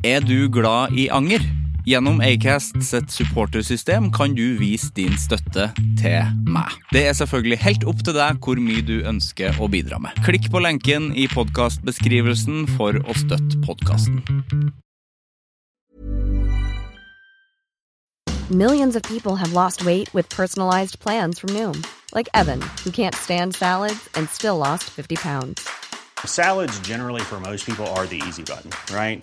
Er du glad i anger? Gjennom Acast sitt supportersystem kan du vise din støtte til meg. Det er selvfølgelig helt opp til deg hvor mye du ønsker å bidra med. Klikk på lenken i podkastbeskrivelsen for å støtte podkasten. Millions of people have lost weight with personalized plans from Noom, like Evan, who can't stand salads and still lost 50 pounds. Salads, generally, for most people, are the easy button, right?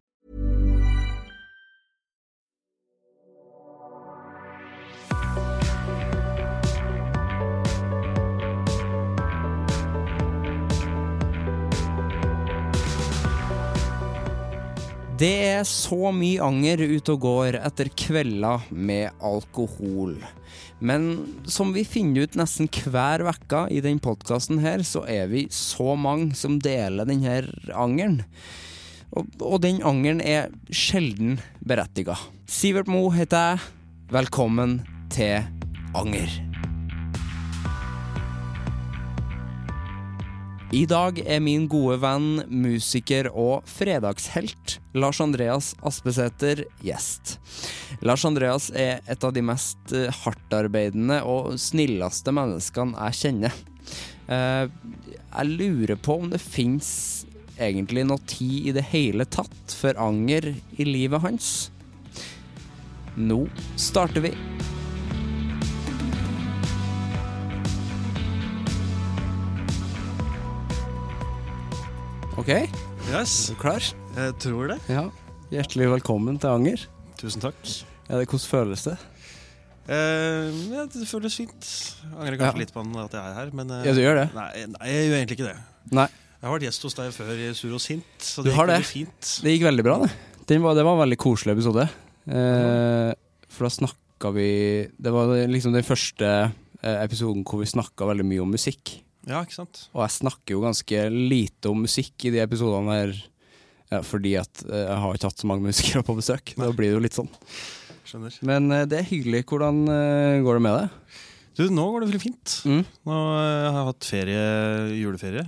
Det er så mye anger ute og går etter kvelder med alkohol. Men som vi finner ut nesten hver uke i denne podkasten her, så er vi så mange som deler denne angeren. Og, og den angeren er sjelden berettiga. Sivert Mo heter jeg. Velkommen til Anger. I dag er min gode venn, musiker og fredagshelt Lars Andreas Aspesæter gjest. Lars Andreas er et av de mest eh, hardtarbeidende og snilleste menneskene jeg kjenner. Eh, Jeg lurer på om det fins egentlig noe tid i det hele tatt for anger i livet hans. Nå starter vi. Ok, er du klar? jeg tror det. Ja. Hjertelig velkommen til Anger. Tusen takk. Ja, det, hvordan føles det? Eh, ja, det føles fint. Angrer kanskje Ja. litt på at jeg er her, men eh, Ja, du gjør det? Nei, nei, jeg gjør egentlig ikke det. Nei, Jeg har vært gjest hos deg før i Sur og sint, så Du det har gikk det? veldig fint. det gikk veldig bra, det. Den var, det var en veldig koselig episode. Eh, for da snakka vi Det var liksom den første eh, episoden hvor vi snakka veldig mye om musikk. Ja, ikke sant? Og jeg snakker jo ganske lite om musikk i de episodene her. Ja, fordi at eh, jeg har ikke hatt så mange musikere på besøk. Da blir det jo litt sånn. Skjønner. Men eh, det er hyggelig. Hvordan eh, går det med deg? Du, nå går det veldig fint. Mm. Nå har jeg hatt ferie, juleferie.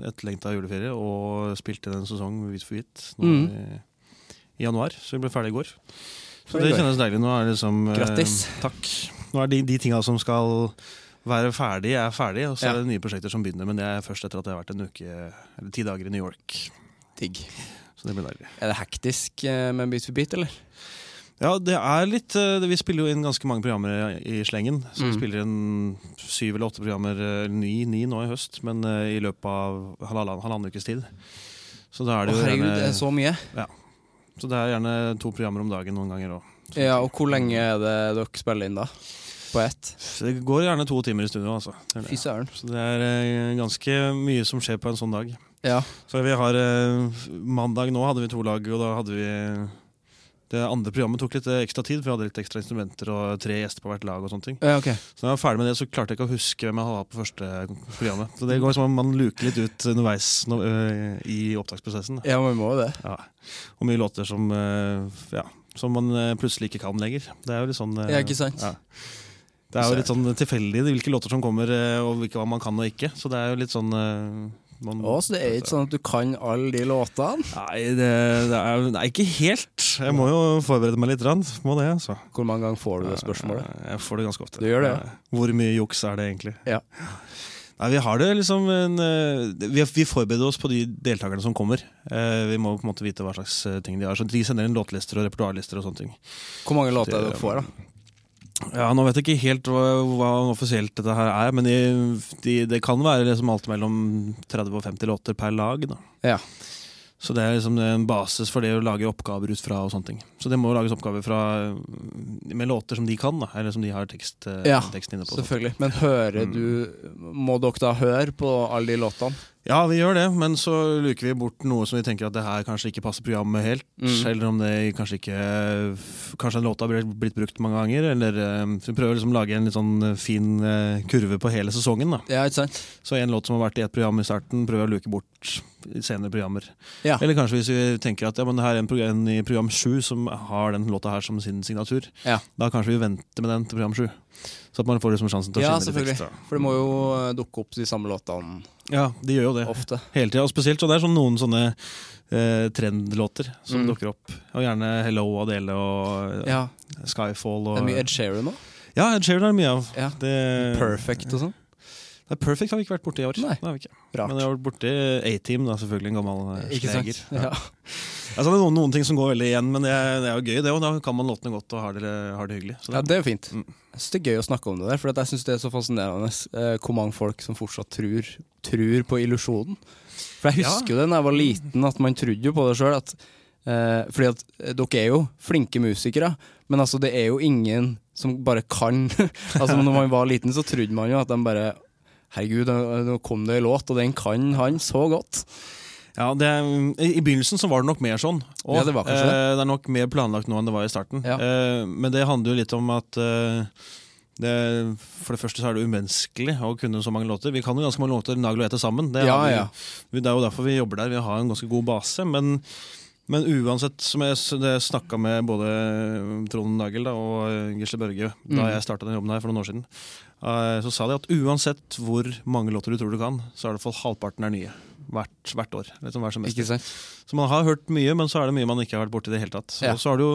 Etterlengta juleferie, og spilte en sesong med Hvit for hvit Mm. i, i januar. Så vi ble ferdig i går. Så det kjennes deilig. Nå er det liksom eh, Grattis. Takk. Nå er de, de tinga som skal være ferdig, er ferdig, og så Ja. er det nye prosjekter som begynner. Men det er først etter at jeg har vært en uke, eller ti dager i New York. Digg. Så det blir deilig. Er det hektisk eh, med Beat for beat, eller? Ja, det er litt eh, Vi spiller jo inn ganske mange programmer i slengen. Så Mm. vi spiller inn syv eller åtte programmer, eh, ni, ni nå i høst, men i løpet av halvannen, halvannen ukes tid. Så da er det jo herregud, gjerne, det er så mye. så det er gjerne to programmer om dagen noen ganger òg. Ja, og hvor lenge er det dere spiller inn, da? På ett? Det går gjerne to timer i studio, altså. Fy søren. Så det er eh, ganske mye som skjer på en sånn dag. Ja. Så vi har eh, Mandag nå hadde vi to lag, og da hadde vi Det andre programmet tok litt ekstra tid, for vi hadde litt ekstra instrumenter og tre gjester på hvert lag. og sånne ting ja, okay. Så da jeg var ferdig med det, så klarte jeg ikke å huske hvem jeg hadde på første programmet. Så det går som om man luker litt ut underveis i opptaksprosessen. Ja, man må det. Ja. Og mye låter som, ja, som man plutselig ikke kan lenger. Det er jo litt sånn Ja, ikke sant? ja. Det er jo litt sånn tilfeldig hvilke låter som kommer, øh, og hvilke hva man kan og ikke. Så det er jo litt sånn øh, man, Å, så det er ikke sånn at du kan alle de låtene? Nei, det, det er nei, ikke helt. Jeg må jo forberede meg litt. grann. Må det, altså. Hvor mange ganger får du det spørsmålet? Jeg får det ganske ofte. Du gjør det, ja. Hvor mye juks er det egentlig? Ja. Nei, Vi har det liksom en, eh, vi, vi forbereder oss på de deltakerne som kommer. Eh, Vi må på en måte vite hva slags eh, ting de har. Så De sender inn låtlister og repertoarlister og sånne ting. Hvor mange låter er det dere får, da? Ja, Nå vet jeg ikke helt hva, hva offisielt dette her er, men de, de, det kan være liksom alt mellom 30 og 50 låter per lag. da. Ja. Så det er liksom en basis for det å lage oppgaver ut fra. og sånne ting. Så det må lages oppgaver fra, med låter som de kan, da, eller som de har tekst, Ja, teksten inne på. Selvfølgelig. Men hører du Må dere da høre på alle de låtene? Ja, vi gjør det, men så luker vi bort noe som vi tenker at det her kanskje ikke passer programmet helt. Mm. Eller om det kanskje ikke Kanskje en låt har blitt brukt mange ganger. Eller eh, så Vi prøver liksom å lage en litt sånn eh, fin eh, kurve på hele sesongen. da Ja, ikke sant? Så en låt som har vært i et program i starten, prøver vi å luke bort i senere programmer. Ja. Eller kanskje hvis vi tenker at ja, men det her er en, program, en i program sju som har den låta her som sin signatur. Ja. Da kanskje vi venter med den til program sju. Så at man får liksom sjansen til å Ja, skinne litt ekstra. For det må jo dukke opp de samme låtene Ja, de gjør jo det. ofte. Hele tida. Og spesielt så det er sånn noen sånne eh, trendlåter som Mm. dukker opp. Og gjerne Hello Adele og eh, Ja. Skyfall. Og, Det er mye Ed Sheeran nå. Ja, Ed Sheeran er det mye av. Ja. Det, Perfect og sånn. Det er Perfect har vi ikke vært borti i år. Nei. Det ikke. Rart. Men jeg har vært borti A-Team, selvfølgelig. En gammel eh, sleger. Ja. Altså, det er noen, noen ting som går veldig igjen, men det er, det er jo gøy, det. òg. da kan man låtene godt og har det, har det hyggelig. Så ja, det er jo fint. Mm. Jeg synes det er gøy å snakke om det der, for jeg syns det er så fascinerende eh, hvor mange folk som fortsatt tror, tror på illusjonen. For jeg husker jo det da jeg var liten, at man trodde jo på det sjøl. Eh, fordi at eh, dere er jo flinke musikere, men altså det er jo ingen som bare kan. altså Når man var liten, så trodde man jo at de bare Herregud, nå kom det en låt, og den kan han så godt. Ja, det, I begynnelsen så var det nok mer sånn. Og, Ja, det var kanskje det. eh, det er nok mer planlagt nå enn det var i starten. Ja. Eh, men det handler jo litt om at eh, det, For det første så er det umenneskelig å kunne så mange låter. Vi kan jo ganske mange låter Nagel og ete sammen. Det, Ja, vi, ja. vi- det er jo derfor vi jobber der. Vi har en ganske god base. Men, men uansett, som jeg snakka med både Trond Nagel da, og Gisle Børge da Mm. jeg starta den jobben her for noen år siden, så sa de at uansett hvor mange låter du tror du kan, så er det i hvert fall halvparten er nye. Hvert, hvert år. Liksom hver. Så man har hørt mye, men så er det mye man ikke har vært borti i det hele tatt. Så, Ja. så har du jo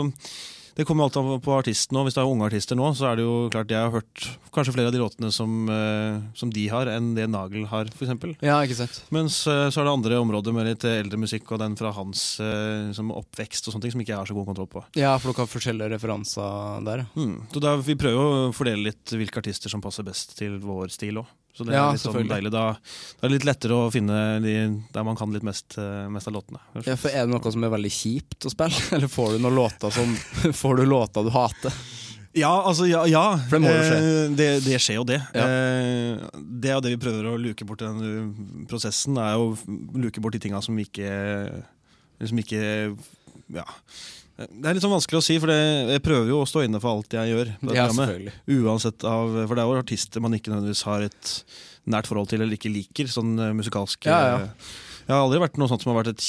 det kommer alltid an på artisten nå. Hvis det er unge artister nå, så er det jo klart jeg har hørt kanskje flere av de låtene som, eh, som de har, enn det Nagel har, f.eks. Ja, ikke sant? Mens eh, så er det andre områder med litt eldre musikk og den fra hans eh, liksom oppvekst og sånne ting som ikke jeg har så god kontroll på. Ja, for dere har forskjellige referanser der. Hmm. Så da, Vi prøver jo å fordele litt hvilke artister som passer best til vår stil òg. Så det er Ja, litt sånn deilig. Da, da er det litt lettere å finne de, der man kan litt mest, eh, mest av låtene. Ja, for Er det noe som er veldig kjipt å spille, eller får du noen låter som Får du låter du hater? Ja, altså, ja, ja. For det må jo skje. Eh, det, det skjer jo det. Ja. Eh, det er jo det vi prøver å luke bort i den uh, prosessen. er å luke bort de tinga som ikke Som ikke Ja. Det er litt sånn vanskelig å si, for jeg prøver jo å stå inne for alt jeg gjør. på Ja, programmet. Uansett av, For det er jo artister man ikke nødvendigvis har et nært forhold til eller ikke liker, sånn eh, musikalsk. Ja, ja. Jeg har aldri vært noe sånt som har vært et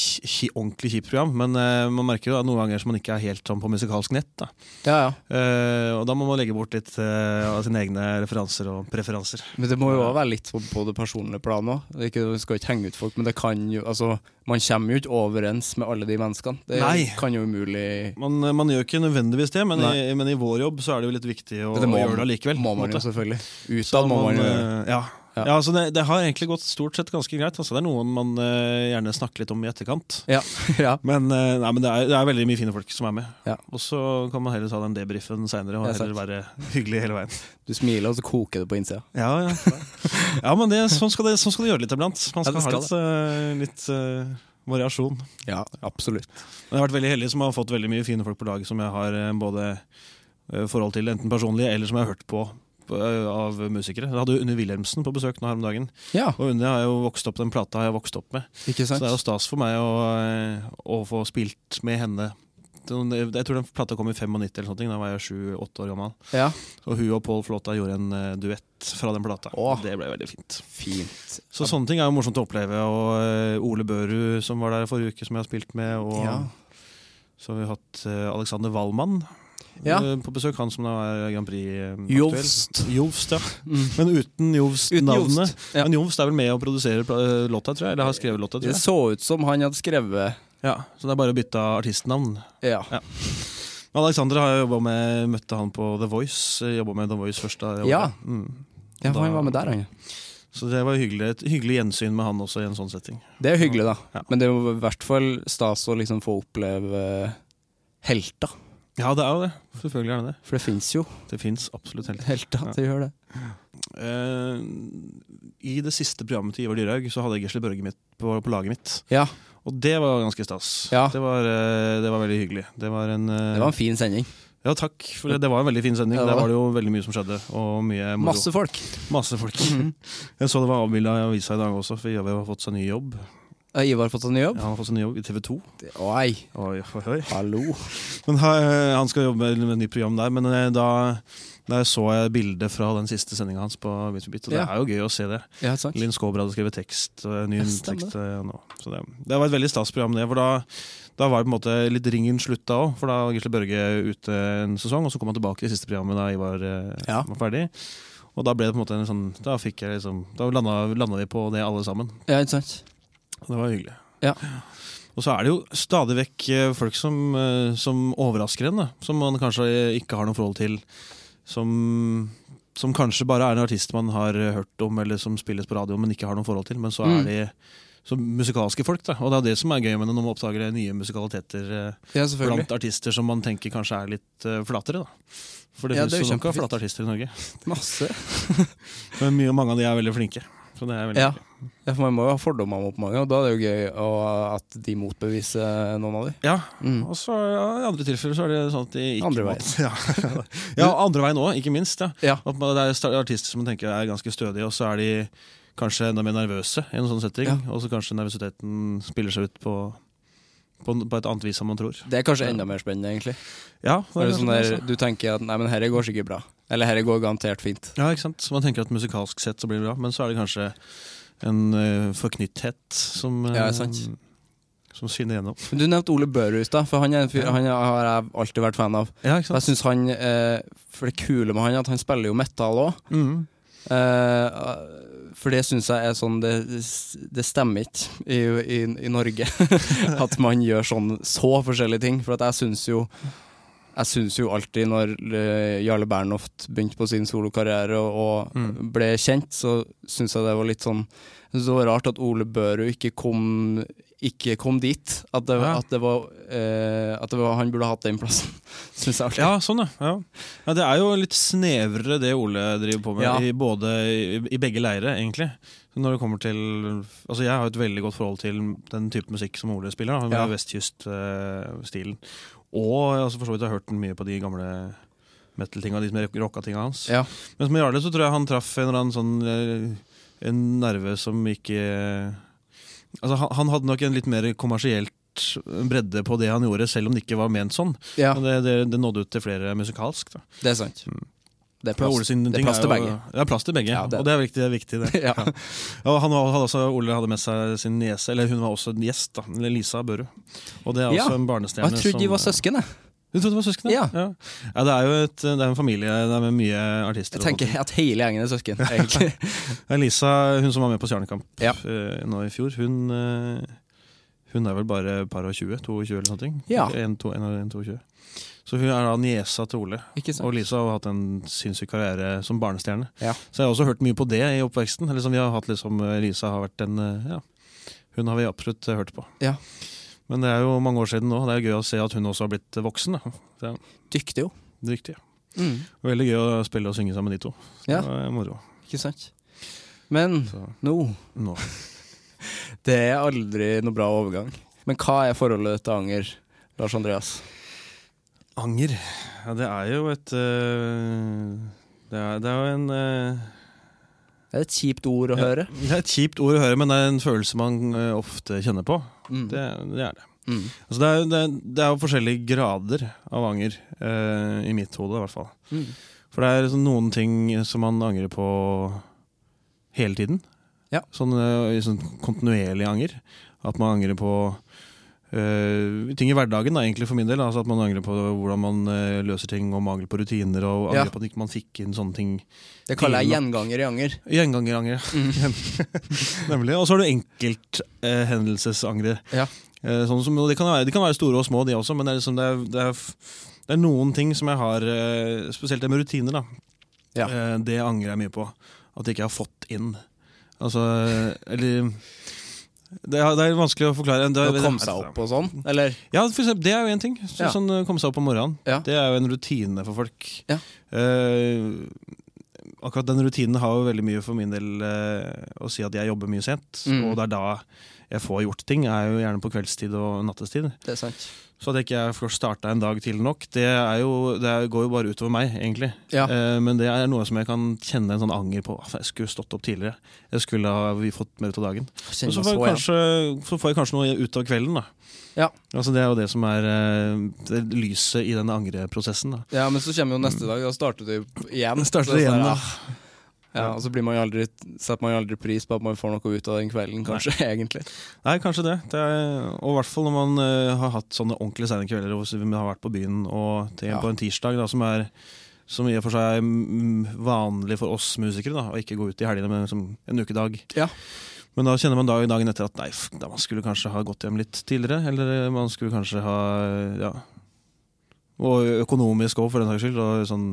ordentlig kjipt program, men uh, man merker jo at noen ganger som man ikke er helt sånn på musikalsk nett. da. Ja, ja. Uh, og da må man legge bort litt uh, av sine egne referanser og preferanser. Men det må jo også være litt på, på det personlige planet òg. Du skal ikke henge ut folk, men det kan jo Altså, man kommer jo ikke overens med alle de menneskene. Det Nei. kan jo umulig Man, man gjør ikke nødvendigvis det, men i, men i vår jobb så er det jo litt viktig å, Det må, å gjøre det allikevel. må man jo selvfølgelig. Utad må man jo gjøre eh, ja. Ja. Ja. altså det, det har egentlig gått stort sett ganske greit. Altså, det er noen man uh, gjerne snakker litt om i etterkant. Ja. ja. Men, uh, nei, men det, er, det er veldig mye fine folk som er med. Ja. Og så kan man heller ta den debrifen seinere og er heller være hyggelig hele veien. Du smiler, og så koker det på innsida. Ja, ja. ja men det, sånn, skal det, sånn skal det gjøre litt iblant. Man skal, skal ha litt, uh, litt variasjon. Ja, absolutt. Men jeg har vært veldig heldig som har fått veldig mye fine folk på laget som jeg har både forhold til enten personlig eller som jeg har hørt på av musikere. Jeg hadde jo Unni Wilhelmsen på besøk nå her om dagen. Ja, Og Unni har jo vokst opp, den plata har jeg vokst opp med. ikke Så det er jo stas for meg å, eh, å få spilt med henne. Jeg tror den plata kom i 95, eller sånt, da var jeg sju-åtte år gammel. Ja, Og hun og Pål Flåta gjorde en eh, duett fra den plata. Åh. Det ble veldig fint. fint. Så sånne ting er jo morsomt å oppleve. Og eh, Ole Børud som var der forrige uke, som jeg har spilt med. Og Ja. så har vi hatt eh, Alexander Wallmann Ja. eh, på besøk. Han som da er Grand Prix-aktuell. Jovst. Jovst, ja. Mm. Men uten Jovst-navnet. Ja. Men Jovst er vel med å produsere låta, tror jeg. Eller har skrevet låta, tror Det så ut som han hadde skrevet Ja, Så det er bare å bytte artistnavn. Ja. Ja. Alexander har jeg jobbet med, møtte han på The Voice. Jobba med The Voice først. da Ja. Mm. ja, for han var med der, han. Så det var hyggelig, et hyggelig gjensyn med han også i en sånn setting. Det er hyggelig, da. Ja. Men det er jo i hvert fall stas å liksom få oppleve helter. Ja, det er jo det. Selvfølgelig er det det. For det fins jo Det fins absolutt helt. helter. Ja. Det gjør det. Uh, I det siste programmet til Ivar Dyrhaug så hadde jeg Gisle Børge mitt på, på laget mitt. Ja, Og det var ganske stas. Ja. Det, var, uh, det var veldig hyggelig. Det var en, uh, det var en fin sending. Ja, takk. For det, det var en veldig fin sending. Ja, det Der var var det jo veldig mye som skjedde. Og mye moro. Masse folk. Masse folk. Mhm. Jeg så det var avbilda i avisa i dag også, for Ivar har fått seg ny jobb. Har Ivar fått seg ny jobb? Ja, han har fått seg ny jobb i TV 2. Oi, Oi, oi, hallo. Men ha- han skal jobbe med et nytt program der. Men eh, da, da så jeg bildet fra den siste sendinga hans på Bit for bit, og det er jo gøy å se det. Ja. Linn Skåber hadde skrevet tekst. Og ny tekst eh, nå. Så det, det var et veldig stas program, det. For da, da var det på en måte litt ringen slutta òg. For da var Gisle Børge ute en sesong, og så kom han tilbake i det siste programmet da Ivar eh, Ja. var ferdig. Og da ble det på en måte en sånn Da fikk jeg liksom Da landa, landa vi på det alle sammen. Ja, ikke sant. Det var hyggelig. Ja. Og så er det jo stadig vekk eh, folk som, eh, som overrasker en, da. Som man kanskje ikke har noe forhold til. Som, som kanskje bare er en artist man har hørt om, eller som spilles på radio, men ikke har noe forhold til. Men så er Mm. de så musikalske folk, da. Og det er det som er gøy med det når man oppdager nye musikaliteter eh, Ja, blant artister som man tenker kanskje er litt flatere, da. For det Ja, er finnes jo nok av flate artister i Norge. Masse. Men mye, mange av de er veldig flinke. Så det er veldig Ja. ja, for man må jo ha fordommer mot mange, og da er det jo gøy at de motbeviser noen av dem. Ja, Mm. Og så ja, I andre tilfeller så er det sånn at de ikke Andre veien. Ja, ja andre veien òg, ikke minst. Ja. At man, det er artister som man tenker er ganske stødige, og så er de kanskje enda mer nervøse i en sånn setting. Og så kanskje nervøsiteten spiller seg ut på, på, et annet vis enn man tror. Det er kanskje enda mer spennende, egentlig. Ja, det er det sånn der, altså. du tenker at nei, men dette går sikkert bra. Eller herre går garantert fint. ja, ikke sant? Så Man tenker at musikalsk sett så blir det bra, men så er det kanskje en uh, forknytthet som, uh, Ja, sant. som skinner gjennom. Du nevnte Ole Børud i stad, for han, fyr, Ja. han har jeg alltid vært fan av. Ja, ikke sant? Jeg synes han, uh, For det kule med han er at han spiller jo metal òg. Mm. For det syns jeg er sånn Det, det stemmer ikke i, i, i Norge at man gjør sånn så forskjellige ting. For jeg syns jo jeg syns jo alltid når eh, Jarle Bernhoft begynte på sin solokarriere og, Mm. ble kjent, så syns jeg det var litt sånn Det var rart at Ole Børud ikke kom ikke kom dit. At det, Ja. at det, var, eh, at det var Han burde hatt den plassen, syns jeg alltid. Ja, sånn ja. ja. Det er jo litt snevrere det Ole driver på med, Ja. i, både, i, i begge leire, egentlig. Når det kommer til Altså Jeg har et veldig godt forhold til den type musikk som Ole spiller. Da, med Ja. vestkyststilen. Og jeg har for så vidt har hørt mye på de gamle metal-tinga, de som rocka tinga hans. Ja. Men som Jarle så tror jeg han traff en eller annen sånn eh, En nerve som ikke Altså han, han hadde nok en litt mer kommersielt bredde på det han gjorde, selv om det ikke var ment sånn. Ja, Men det, det, det nådde ut til flere musikalsk. da. det er sant. Mm. Det er plass det er plass til begge. Ja, plass til begge. Ja, det- Og det er viktig. Det er viktig det. ja. Og han hadde også, Ole hadde med seg sin niese, eller hun var også en gjest, da, eller Lisa Børud. Og det er Ja. også en Og barnestjerne jeg trodde de var søsken, jeg. Du trodde de var søsken? Ja. ja. Ja, Det er jo et, det er en familie det er med mye artister. Jeg tenker at hele gjengen er søsken, egentlig. Lisa, hun som var med på Stjernekamp Ja. eh, nå i fjor, hun, eh, hun er vel bare par og 20? 22 eller noe? Ja. En, to, en, en, 22. Så hun er da niesa til Ole. Ikke sant? Og Lisa har hatt en sinnssyk karriere som barnestjerne. Ja. Så jeg har også hørt mye på det i oppveksten. Eller som vi har hatt liksom, Lisa har vært en eh, ja, Hun har vi absolutt eh, hørt på. Ja. Men det er jo mange år siden nå. Det er gøy å se at hun også har blitt voksen. Da. Dyktig, jo. riktig. Mm. Veldig gøy å spille og synge sammen, de to. Så Ja. Det er moro. Ikke sant? Men nå nå. Det er aldri noe bra overgang. Men hva er forholdet til anger, Lars Andreas? Anger. Ja, det er jo et øh, det, er, det er jo en øh, Det er et kjipt ord å Ja. høre. Det er et kjipt ord å høre, men det er en følelse man eh, ofte kjenner på. Mm. Det, det er det. Mm. Altså det, er, det, det er jo forskjellige grader av anger, eh, i mitt hode i hvert fall. Mm. For det er liksom noen ting som man angrer på hele tiden. Ja. Sånn, eh, sånn kontinuerlig anger. At man angrer på uh, ting i hverdagen, da, egentlig for min del. Altså at man angrer på hvordan man uh, løser ting, og mangel på rutiner, og Ja. angrer på at ikke man fikk inn sånne ting. Det kaller jeg gjenganger i anger. Gjenganger i anger, Mm. nemlig. Og så har du enkelthendelsesangre. Ja. Eh, sånn som, de, kan være, de kan være store og små, de også, men det er, liksom, det er, det er, det er noen ting som jeg har Spesielt det med rutiner. da Ja. Det angrer jeg mye på. At jeg ikke har fått inn. Altså, eller Det er, det er vanskelig å forklare. Det, Å komme seg opp og sånn? Eller? Ja, eksempel, Det er jo én ting. Så, Ja. Sånn komme seg opp om morgenen. Ja. Det er jo en rutine for folk. Ja. Uh, akkurat den rutinen har jo veldig mye for min del uh, å si at jeg jobber mye sent. Mm. Og det er da jeg får gjort ting, Jeg er jo gjerne på kveldstid og nattestid. Det er sant. Så at jeg ikke får starta en dag tidlig nok, det, er jo, det går jo bare utover meg, egentlig. Ja. Eh, men det er noe som jeg kan kjenne en sånn anger på. Jeg skulle stått opp tidligere. Jeg skulle ha fått mer ut av dagen. Så får, jeg så kanskje, så får jeg kanskje noe ut av kvelden, da. Ja. Altså Det er jo det som er eh, det lyset i den angreprosessen. da Ja, men så kommer jo neste dag, da starter du igjen. Starter er igjen, sånn, da. Ja, og så blir man jo aldri, setter man jo aldri pris på at man får noe ut av den kvelden, kanskje, egentlig. Nei, kanskje det. det er, og i hvert fall når man uh, har hatt sånne ordentlige sene kvelder og vi har vært på byen og til, Ja. på en tirsdag, da, som er som i og for seg er vanlig for oss musikere, da, å ikke gå ut i helgene med liksom, en ukedag. Ja. Men da kjenner man dag, dagen etter at nei, da man skulle kanskje ha gått hjem litt tidligere. Eller man skulle kanskje ha ja. Og økonomisk òg, for den saks skyld. Og sånn,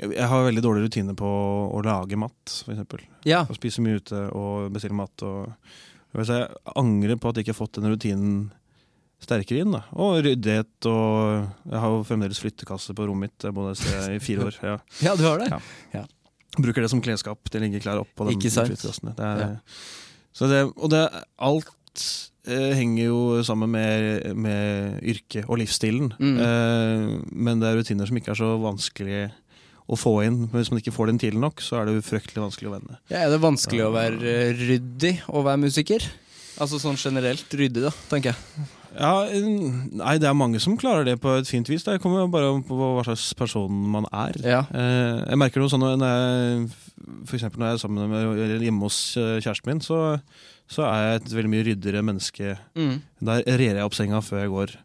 jeg har veldig dårlig rutine på å lage mat, eksempel. Ja. Å spise mye ute og bestille mat. Og, jeg angrer på at jeg ikke har fått den rutinen sterkere inn. da. Og ryddighet og Jeg har jo fremdeles flyttekasse på rommet mitt. Jeg bodde der sted i fire år. Ja. ja, du har det? Ja. Bruker det som klesskap. Det ligger klær oppå sant? flyttekassene. Det er, det, og det, alt eh, henger jo sammen med, med yrket og livsstilen. Mm. Eh, men det er rutiner som ikke er så vanskelig å få inn. Men hvis man ikke får den tidlig nok, så er det fryktelig vanskelig å vende. Ja, er det vanskelig å være eh, ryddig og være musiker? Altså sånn generelt ryddig, da, tenker jeg. Ja, nei, det er mange som klarer det på et fint vis. Det kommer bare an på hva slags person man er. Ja. Eh, jeg merker noe sånn når jeg, for når jeg er sammen med, eller hjemme hos eh, kjæresten min, så, så er jeg et veldig mye ryddigere menneske. Mm. Der rer jeg opp senga før jeg går.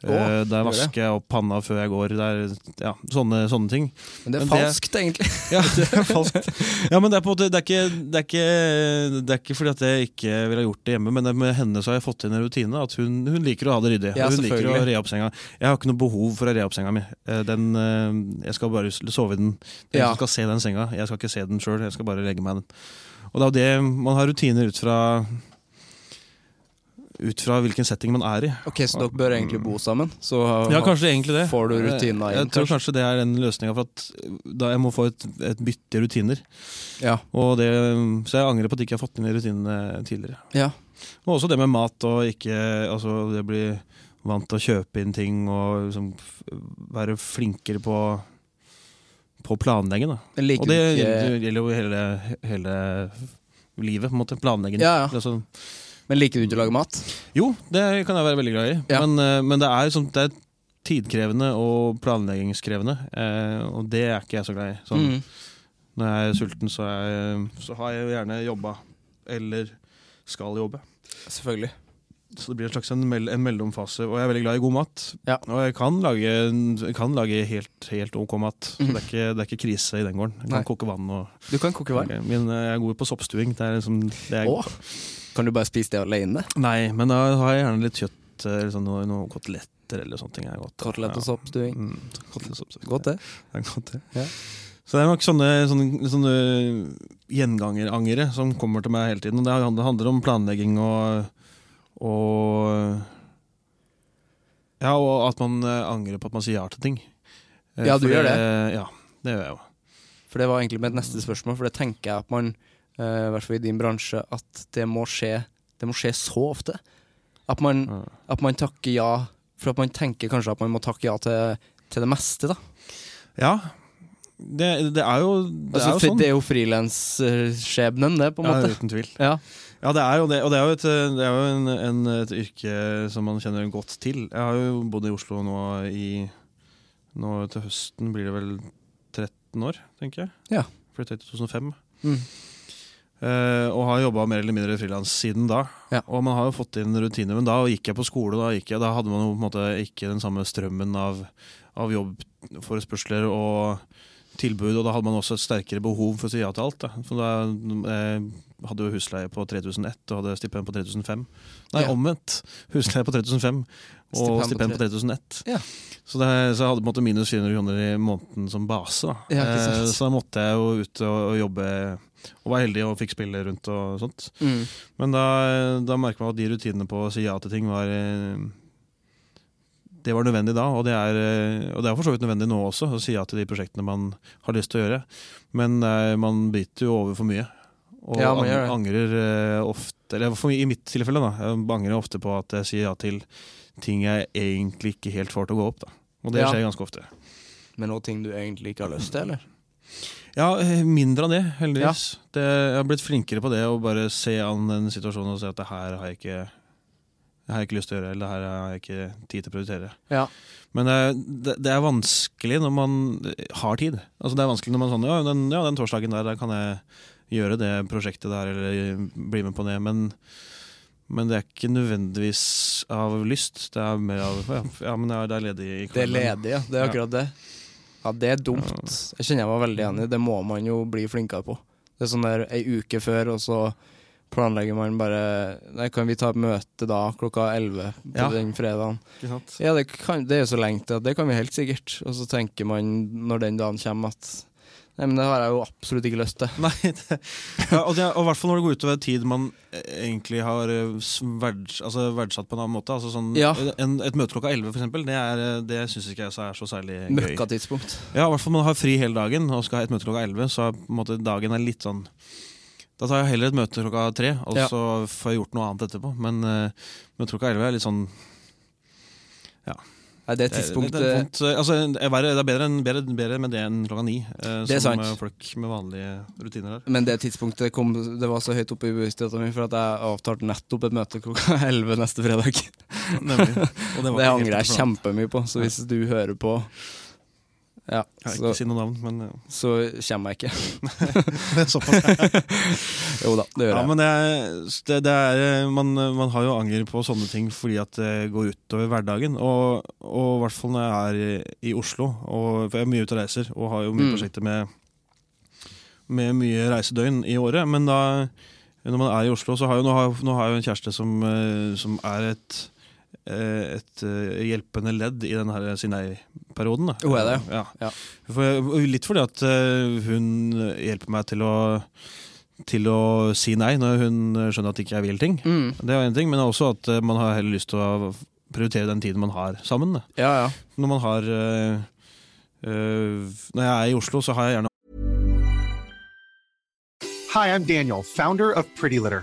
Å, Eh, der vasker jeg opp panna før jeg går. Der, ja, sånne, sånne ting. Men det er Men det- falskt, egentlig. Ja, det er falskt. Ja, men det er, på det, er ikke, det, er ikke, det er ikke fordi at jeg ikke ville gjort det hjemme, men det, med henne så har jeg fått inn en rutine. At hun, hun liker å ha det ryddig. Ja, hun liker å re opp senga. Jeg har ikke noe behov for å re opp senga mi. Eh, Den, eh, jeg skal bare sove i den. Jeg Ja. skal se den senga. Jeg skal ikke se den sjøl, jeg skal bare legge meg i den. Og det er jo det man har rutiner ut fra ut fra hvilken setting man er i. Ok, Så dere bør egentlig bo sammen? Så Ja, kanskje egentlig det. får du rutiner Jeg, inn, jeg tror kanskje? kanskje det er den løsninga for at da jeg må få et, et bytte i rutiner. Ja. Det, så jeg angrer på at jeg ikke har fått inn i rutinene tidligere. ja. Og også det med mat og ikke Altså det bli vant til å kjøpe inn ting og liksom være flinkere på på. Da. Men Og det det gjelder, jo hele, hele livet, på en måte. Planlegging. Ja, ja. Det er sånn, Men liker du ikke å lage mat? jo, det kan jeg være veldig glad i. Ja. Men, eh, men det er, sånn, det er tidkrevende og planleggingskrevende. Eh, og det er ikke jeg så glad i. Sånn, Mm. Når jeg er sulten, så, jeg, så har jeg jo gjerne jobba. Eller skal jobbe. Selvfølgelig. Så det blir en slags en, mell en mellomfase. Og jeg er veldig glad i god mat. Ja. Og jeg kan lage, kan lage helt, helt ok mat. Mhm. det, er ikke, det er ikke krise i den gården. Jeg kan Nei. koke vann og Du kan koke vann. Ok, Men jeg er god på soppstuing. Det er liksom det er. Kan du bare spise det alene? Nei, men da har jeg gjerne litt kjøtt, eh, eller sånn, noe, noe koteletter eller sånne ting. Er godt. Kotelett og sopp, soppstuing. Mm, kotelett og soppstuing. Godt, det. Er godt, det. Ja. Så det er nok sånne, sånne, sånne gjengangerangere som kommer til meg hele tiden. Og det handler- om planlegging og, og Ja, og at man eh, angrer på at man sier ja til ting. Eh, Ja, du for gjør det. Ja, det gjør jeg jo. For det var egentlig mitt neste spørsmål, for det tenker jeg at man, eh, i hvert fall i din bransje, at det må skje, det må skje så ofte. At man, mm. at man takker ja, for at man tenker kanskje at man må takke ja til, til det meste, da. Ja, det, det er jo, det Altså, er jo sånn. Det er jo frilansskjebnen, det, på en Ja, måte. uten tvil. Ja. Ja, det er jo det. Og det er jo et, det er jo en, en, et yrke som man kjenner godt til. Jeg har jo bodd i Oslo nå i Nå til høsten blir det vel 13 år, tenker jeg. Ja. Flytta i 2005. Mm. Eh, og har jobba mer eller mindre frilans siden da. Ja. Og man har jo fått inn rutiner. Men da gikk jeg på skole, da, jeg, da hadde man jo på en måte ikke den samme strømmen av, av jobbforespørsler og tilbud, og da hadde man også et sterkere behov for å si ja til alt. Da. For da jeg hadde jo husleie på 3001 og hadde stipend på 3005. Nei, Ja. omvendt. Husleie på 3005 og Stipend på stipend på tre- 3001. Ja. Så, det, så jeg hadde på en måte minus 400 kroner i måneden som base. Da. Ja. Eh, så da måtte jeg jo ut og, og jobbe, og var heldig og fikk spille rundt og sånt. Mm. Men da, da merker man at de rutinene på å si ja til ting var eh, Det var nødvendig da, og det er, eh, og det er for så vidt nødvendig nå også, å si ja til de prosjektene man har lyst til å gjøre. Men eh, man biter jo over for mye. Og Ja, angrer ofte Eller for, i mitt tilfelle, da. Jeg angrer ofte på at jeg sier ja til ting jeg egentlig ikke helt får til å gå opp. da. Og det Ja. skjer ganske ofte. Men noe ting du egentlig ikke har lyst til, eller? Ja, eh, mindre av det, heldigvis. Det, jeg har blitt flinkere på det å bare se an den situasjonen og si at det her har jeg ikke det har jeg ikke lyst til å gjøre, eller det her har jeg ikke tid til å prioritere. Ja. Men det, det er vanskelig når man har tid. Altså Det er vanskelig når man sånn Ja, den, ja, den torsdagen der, der kan jeg gjøre det prosjektet der, eller bli med på det. Men, men det er ikke nødvendigvis av lyst. Det er mer av Ja, ja men det er ledig i Det er ledig, ja. Det er Ja. akkurat det. Ja, det er dumt. Jeg kjenner jeg var veldig enig. Det må man jo bli flinkere på. Det er sånn der ei uke før, og så planlegger man bare Nei, kan vi ta et møte da klokka 11 på Ja. den fredagen? Ja, det, kan, det er jo så lenge til at det kan vi helt sikkert. Og så tenker man når den dagen kommer at Nei, men det har jeg jo absolutt ikke lyst til. Nei, det, ja, og, i hvert fall når det går utover tid man eh, egentlig har eh, verds, altså verdsatt på en annen måte. Altså sånn, Ja. en, et møte klokka 11 for eksempel, det, er, eh, det syns ikke jeg er så særlig gøy. Møkkatidspunkt. Ja, i hvert fall man har fri hele dagen og skal ha et møte klokka 11, så måte dagen er litt sånn Da tar jeg heller et møte klokka tre, og Ja. så får jeg gjort noe annet etterpå. Men uh, møte klokka 11 er litt sånn Nei, det det, det, tidspunktet det, er vondt. Altså, det er det er bedre, enn- bedre, bedre med det enn klokka ni. eh, Det er som sant. eh, folk med vanlige rutiner har. Men det tidspunktet kom, det var så høyt oppe i bevisstheten min for at jeg avtalte nettopp et møte klokka 11 neste fredag. Nemlig. Det, var angrer jeg kjempemye på, så hvis du hører på ja, Jeg vil ikke si noe navn, men eh, så kommer jeg ikke. såpass. Jo da, det gjør Ja, jeg. men det, er- det, er, eh, man, man har jo anger på sånne ting fordi at det går utover hverdagen. Og, i hvert fall når jeg er i, i Oslo, og, for jeg er mye ute og reiser og har jo mye Mm. prosjekter med, med mye reisedøgn i året. Men da, når man er i Oslo, så har jeg, nå, har, nå har jeg jo en kjæreste som, eh, som er et et eh, hjelpende ledd i denne si nei-perioden. Hun er det, ja. Ja. For, litt fordi at eh, hun hjelper meg til å til å si nei når hun skjønner at ikke jeg vil ting. Mm. Det er en ting, Men også at eh, man har heller lyst til å prioritere den tiden man har sammen. Ja, ja. Når man har eh, eh, Når jeg er i Oslo, så har jeg gjerne Hi, I'm Daniel, founder of Pretty Litter.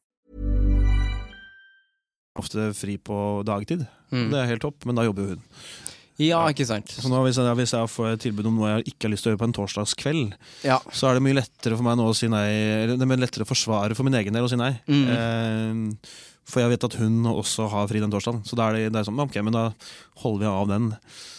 Ofte fri på dagtid. Mm. Det er helt topp, men da jobber jo hun. Ja, ikke sant. Så nå hvis jeg, hvis jeg får et tilbud om noe jeg ikke har lyst til å gjøre på en torsdagskveld, Ja. så er det mye lettere for meg nå å si nei. Eller det er mye lettere å forsvare for min egen del å si nei. Mm. Eh, for jeg vet at hun også har fri den torsdagen. Så da er det, det er sånn, ok, men da holder vi av den.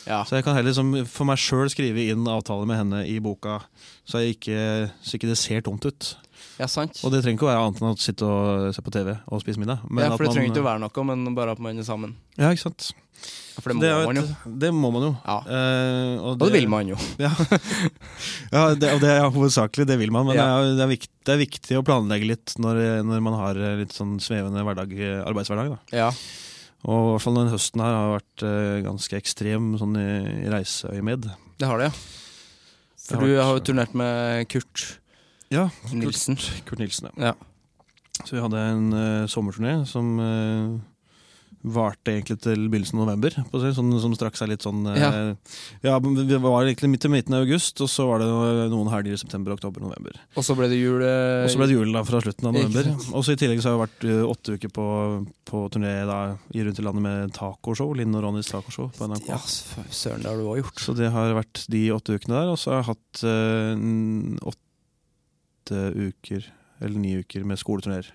ja. Så jeg kan heller liksom, for meg sjøl skrive inn avtale med henne i boka, så, jeg ikke, så ikke det ser tomt ut. Ja, sant. Og det trenger ikke å være annet enn å sitte og se på TV og spise middag. men ja, for det man- trenger ikke å være noe, men bare at man er sammen. Ja, ikke sant. Ja, For det må Det, man jo. det må man jo. Ja. Eh, Og det vil man jo. Ja, ja det, og det er hovedsakelig det vil man, men det, er, det, er viktig, det er viktig å planlegge litt når, når man har litt sånn svevende hverdag, arbeidshverdag. Da. Ja. Og i hvert fall denne høsten her har vært uh, ganske ekstrem sånn i, i reiseøyemed. Det har det, ja. For har du vært- har jo turnert med Kurt. Ja, Nilsen. Kurt, Kurt Nilsen, ja. Så vi hadde en uh, sommerturné som uh, varte egentlig til begynnelsen av november. På å sånn, som strakk seg litt sånn uh, Ja. ja. Vi var egentlig midt til midten av august, og så var det noen helger i september, oktober, november. Og så ble det jul eh, Og så ble det jul da fra slutten av november. Og så I tillegg så har jeg vært åtte uker på, på turné da, i rundt i landet med tacoshow. Linn og Ronnys tacoshow på NRK. Ja, søren, det har du også gjort. Så det har vært de åtte ukene der. Og så har jeg hatt n- åtte uker, eller ni uker, med skoleturneer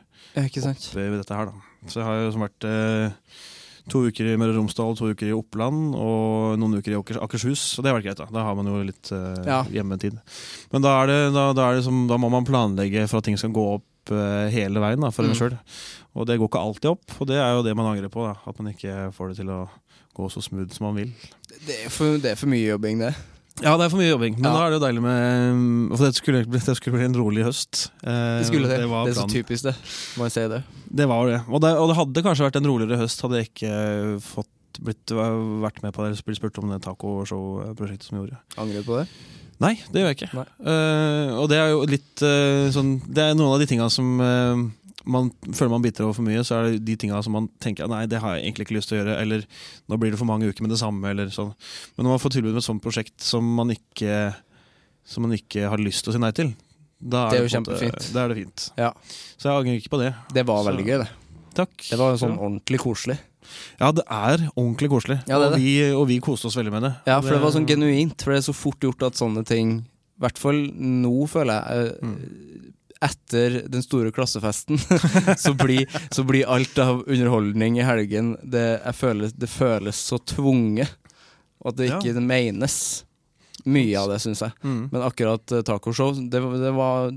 ikke sant? ved dette her, da. Så jeg har jo som vært eh, to uker i Møre og Romsdal, to uker i Oppland og noen uker i Akers Akershus. Og det har vært greit, da. Da har man jo litt eh, Ja. hjemmetid. Men da, det, da, da, det som, da må man planlegge for at ting skal gå opp eh, hele veien da, for en Mm. sjøl. Og det går ikke alltid opp, og det er jo det man angrer på. Da. At man ikke får det til å gå så smooth som man vil. Det er for, det er for mye jobbing, det. Ja, det er for mye jobbing, men Ja. da er det jo deilig med For det skulle, det skulle bli en rolig høst. Eh, Det skulle det. Det, det er så typisk, det. Må jeg si det. Det var det. Og, det. og det hadde kanskje vært en roligere høst hadde jeg ikke fått blitt, vært med på det, eller blitt spurt om det tacoshow-prosjektet som gjorde. Angrer du på det? Nei, det gjør jeg ikke. Eh, og det er jo litt uh, sånn Det er noen av de tinga som eh, man føler man biter over for mye, så er det de tinga som man tenker nei, det har jeg egentlig ikke lyst til å gjøre, eller nå blir det for mange uker med det samme, eller sånn. Men når man får tilbud med et sånt prosjekt som man ikke Som man ikke har lyst til å si nei til, da Det er på jo en måte-. Da er det fint. Ja. Så jeg angrer ikke på det. Det var Så- veldig gøy, det. Takk. Det var sånn ordentlig koselig. Ja, det er ordentlig koselig. Ja, det er og, vi, og vi koste oss veldig med det. Ja, for det var sånn genuint. For det er så fort gjort at sånne ting I hvert fall nå, føler jeg eh, Mm. Etter den store klassefesten, så, blir, så blir alt av underholdning i helgen Det, føler, det føles så tvunget. Og at det Ja. ikke menes. Mye av det, syns jeg. Mm. Men akkurat uh, tacoshow, det, var- det, var,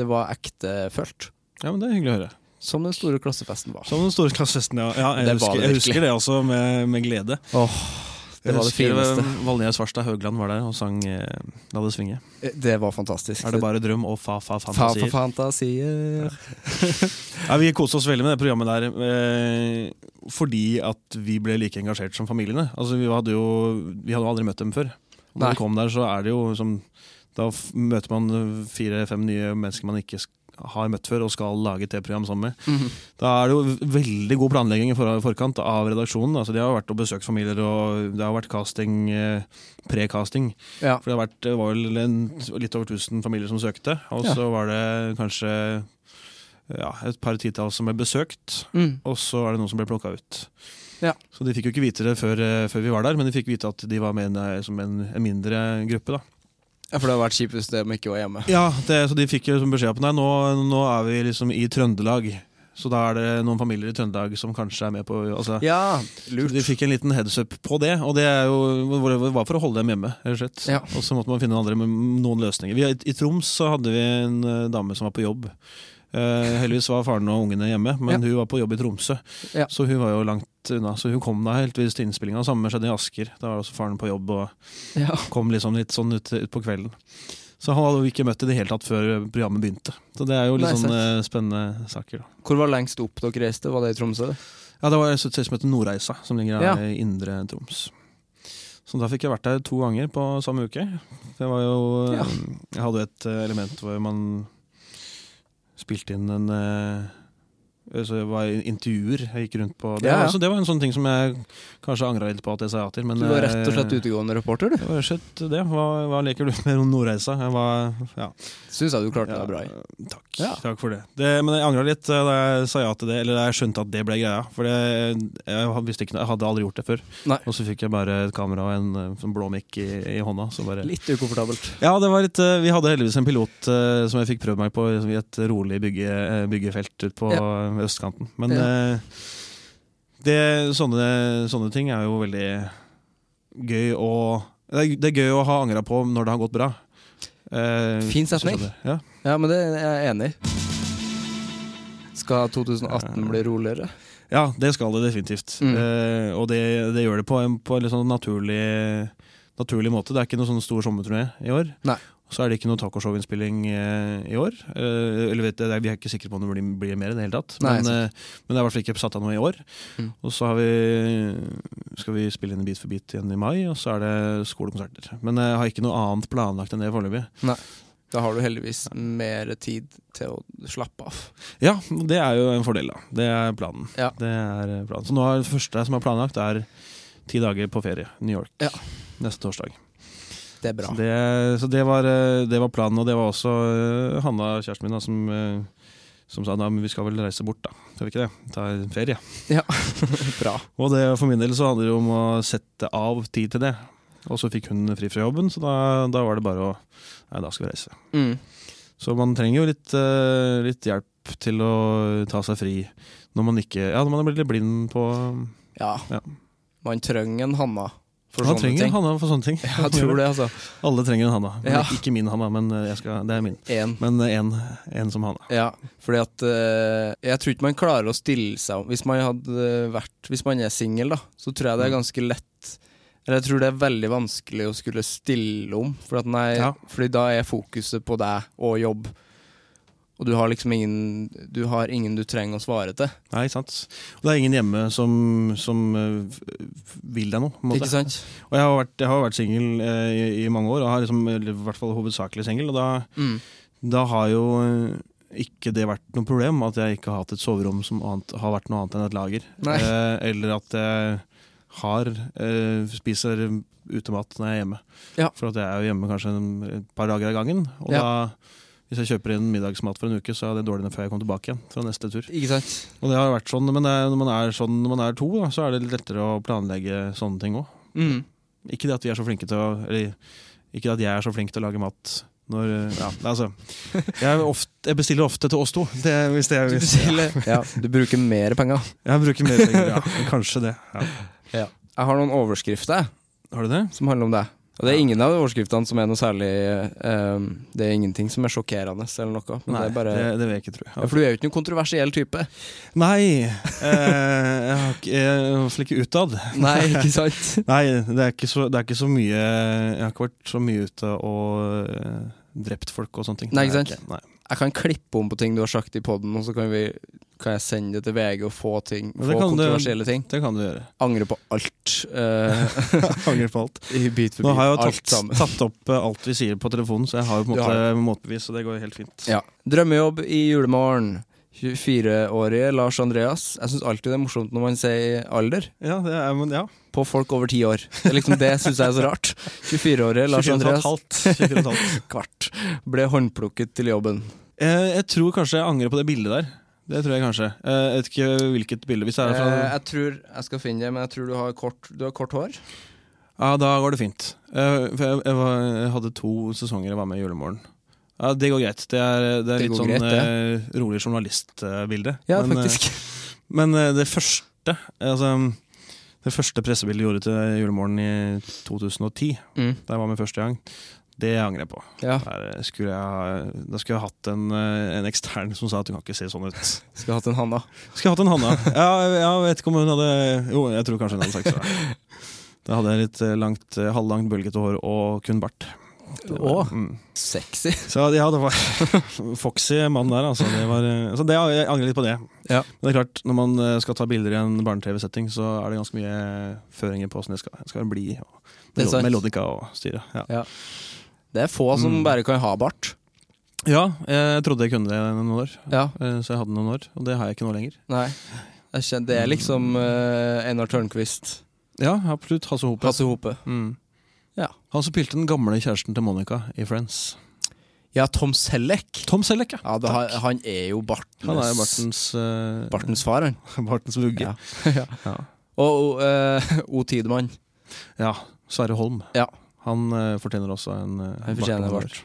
det var ektefølt. Ja, men det er hyggelig å høre. Som den store klassefesten var. Som den store klassefesten, ja. ja jeg, husker, det jeg husker det også med, med glede. Åh, det var det fineste. Valnea Svarstad Haugland var der og sang eh, La det svinge. Eh, Det var fantastisk. Er det bare drøm og fa-fa-fantasier? Fa-fa-fantasier. Ja, vi koste oss veldig med det programmet der eh, fordi at vi ble like engasjert som familiene. Altså, vi hadde jo vi hadde jo aldri møtt dem før. Når Nei. vi kom der, så er det jo som Da møter man fire-fem nye mennesker man ikke sk har møtt før og skal lage TV-program sammen med. Mhm. Da er det jo veldig god planlegging i for forkant av redaksjonen. Altså, de har vært og besøkt familier, og det har vært casting, eh, pre-casting. Ja. For det, har vært, det var vel en, litt over 1000 familier som søkte, og Ja. så var det kanskje ja, et par titalls som ble besøkt, Mm. og så er det noen som ble plukka ut. Ja. Så de fikk jo ikke vite det før, eh, før vi var der, men de fikk vite at de var med en, som en, en mindre gruppe. da. Ja, for det hadde vært kjipt hvis de ikke var hjemme. Ja, det, så de fikk jo som beskjed på nei, nå, nå er vi liksom i Trøndelag. Så da er det noen familier i Trøndelag som kanskje er med på altså, Ja, lurt. De fikk en liten heads up på det, og det er jo, var for å holde dem hjemme. rett. Ja. Og så måtte man finne andre noen løsninger. Vi, I Troms så hadde vi en eh, dame som var på jobb. Eh, heldigvis var faren og ungene hjemme, men hun var på jobb i Tromsø. Ja. Så hun var jo langt unna. Så hun kom da heldigvis til innspillinga. Samme skjedde i Asker. Da var også faren på jobb og Ja. kom liksom litt sånn ut, ut på kvelden. Så han hadde jo ikke møtt i det hele tatt før programmet begynte. Så det er jo litt Nei, sånn eh, spennende saker. da. Hvor var lengst opp dere reiste? Var det i Tromsø? Ja, det var et sted som heter Nordreisa, som ligger Ja. her i indre Troms. Så da fikk jeg vært der to ganger på samme uke. Det var jo Ja. Jeg hadde jo et eh, element hvor man spilte inn en eh, så det var intervjuer jeg gikk rundt på. Det, Ja, ja. var- det var en sånn ting som jeg kanskje angra litt på at jeg sa ja til. Men Du var rett og slett eh, utegående reporter, du. Det var rett og slett det. Hva, hva leker du med Nordreisa? Jeg var, ja. Syns jeg du klarte Ja, deg bra i. Takk, takk for det. det. Men jeg angra litt eh, da jeg sa ja til det, eller da jeg skjønte at det ble greia. For det, jeg, visste ikke, jeg hadde aldri gjort det før. Nei. Og så fikk jeg bare et kamera og en eh, sånn blå mikk i, i hånda. Så bare Litt ukomfortabelt. ja, det var litt, Vi hadde heldigvis en pilot som jeg fikk prøvd meg på i et rolig bygge, byggefelt ute på østkanten. Men Ja. eh, det, sånne, sånne ting er jo veldig gøy å Det er, det er gøy å ha angra på når det har gått bra. Eh, Fin setning. Ja. Ja, men det er jeg enig i. Skal 2018 bli roligere? ja, det skal det definitivt. Mm. Eh, og det, det gjør det på en, på en litt sånn naturlig, naturlig måte. Det er ikke noen sånn stor sommerturné i år. Nei. Så er det ikke noe tacoshow-innspilling eh, i år. Eh, eller vet jeg, Vi er ikke sikre på om det blir, blir mer i det hele tatt. Men, sant. eh, men det er i hvert fall ikke satt av noe i år. Mm. Og så har vi, skal vi spille inn Bit for bit igjen i mai, og så er det skolekonserter. Men jeg har ikke noe annet planlagt enn det foreløpig. Nei. Da har du heldigvis mer tid til å slappe av. Ja, det er jo en fordel, da. Det er planen. Ja. Det er planen. Så nå er det første som er planlagt, er ti dager på ferie. New York. Ja. Neste torsdag. Det er bra. Så, det, så det, var, eh, det var planen, og det var også eh, Hanna, kjæresten min, da, som, eh, som sa da, men vi skal vel reise bort, da. Skal vi ikke det? Ta en ferie. Ja, bra. Og det, for min del så handler det om å sette av tid til det. Og så fikk hun fri fra jobben, så da, da var det bare å Nei, da skal vi reise. Mm. Så man trenger jo litt, litt hjelp til å ta seg fri når man ikke Ja, når man er blitt litt blind på Ja. Ja. Man trenger en Hanna for han sånne trenger ting. Hanna for sånne ting. Jeg tror det, altså. Alle trenger en Hanna. Ja. Ikke min Hanna, men eh, jeg skal, det er min. En. Men en, en som Hanna. Ja, fordi at uh, Jeg tror ikke man klarer å stille seg om Hvis man hadde vært Hvis man er singel, da, så tror jeg det er ganske lett Eller jeg tror det er veldig vanskelig å skulle stille om. For at nei, Ja. Fordi da er fokuset på deg og jobb. Og du har liksom ingen Du har ingen du trenger å svare til. Nei, sant. Og det er ingen hjemme som, som eh, vil deg noe. Ikke sant? Og jeg har vært, jeg har vært singel eh, i, i mange år, og har liksom, i hvert fall hovedsakelig singel. Og da, Mm. da har jo eh, ikke det vært noe problem at jeg ikke har hatt et soverom som annet, har vært noe annet enn et lager. Eh, eller at jeg har eh, spiser utemat når jeg er hjemme. Ja. For at jeg er jo hjemme kanskje et par dager av gangen. Og Ja. da, hvis jeg kjøper inn middagsmat for en uke, så er det dårlig før jeg kommer tilbake igjen fra neste tur. Ikke sant? Og det har vært sånn, men det er, når man er sånn når man er to, da, så er det litt lettere å planlegge sånne ting òg. Mm. Ikke det at vi er så flinke til å Eller ikke det at jeg er så flink til å lage mat når Ja, altså Jeg, ofte, jeg bestiller ofte til oss to. Det, hvis det, Du, hvis, bestiller, ja, du bruker mer penger. Jeg bruker mer penger, ja. Kanskje det. Ja. Jeg har noen overskrifter Har du det? som handler om deg. Og det er ingen av overskriftene som er noe særlig eh, Det er ingenting som er sjokkerende eller noe. Nei, det bare det, det vil jeg ikke tro. ja, For du er jo ikke noen kontroversiell type. Nei, eh, jeg har ikke, i hvert fall ikke utad. Nei, ikke sant? Nei, det er, ikke så, det er ikke så mye Jeg har ikke vært så mye ute og uh, drept folk og sånne ting. Nei, ikke sant? Nei. Jeg kan klippe om på ting du har sagt i poden, og så kan, vi, kan jeg sende det til VG og få, ting, få kontroversielle du- ting. Det kan du gjøre. Angre på alt. Uh, Angre på alt. I bit for Nå har jeg jo tatt, tatt opp eh, alt vi sier på telefonen, så jeg har jo på en måte motbevis, så det går helt fint. Ja. Drømmejobb i julemorgen. 24-årige Lars Andreas. Jeg syns alltid det er morsomt når man sier alder Ja, det er, men ja. på folk over ti år. Det, liksom, det syns jeg er så rart. 24-årige Lars 24 og Andreas. halvt. 24 og halvt. Kvart. Ble håndplukket til jobben. Jeg, jeg tror kanskje jeg angrer på det bildet der. Det tror jeg kanskje. Eh, Jeg vet ikke hvilket bilde. Hvis det er Eh, fra jeg tror Jeg skal finne det, men jeg tror du har kort, du har kort hår. Ja, da går det fint. Jeg, jeg, jeg, var, jeg hadde to sesonger jeg var med i Julemorgen. Ja, Det går greit. Det er, det er Det litt sånn greit, eh, rolig journalistbilde. Ja, men, eh, faktisk. Men eh, det første altså, Det første pressebildet jeg gjorde til Julemorgen i 2010, Mm. da jeg var med første gang, det angrer jeg på. Ja. Der skulle jeg, da skulle jeg hatt en, en ekstern som sa at du kan ikke se sånn ut. Skulle hatt en Hanna. Skulle hatt en Hanna. Ja, jeg, vet ikke om hun hadde Jo, jeg tror kanskje hun hadde sagt så. Da hadde jeg litt langt, halvlangt, bølgete hår og kun bart. Å, mm. sexy. Så ja, det var foxy mann der, altså. Det var, eh, så det, jeg angrer litt på det. Ja. Men det er klart, når man eh, skal ta bilder i en barne-TV-setting, så er det ganske mye føringer på åssen det skal, skal bli. Og melodika og styre. Ja. Ja. Det er få som Mm. bare kan ha bart. ja, jeg trodde jeg kunne det noen år, Ja, eh, så jeg hadde noen år. Og det har jeg ikke nå lenger. nei. Det er liksom uh, Einar Tørnquist. Ja, absolutt. Hasse Hope. Hasse Hope. Mm. Ja. Han som spilte den gamle kjæresten til Monica i Friends. Ja, Tom Selleck. Tom Selleck, ja. Ja, har- han er jo bartens, Han er jo Bartens uh, bartens far, han. Bartens vugge. Ja. Ja. Og uh, O. Tidemann. Ja. Sverre Holm. Ja. Han uh, fortjener også en uh, Han fortjener bart.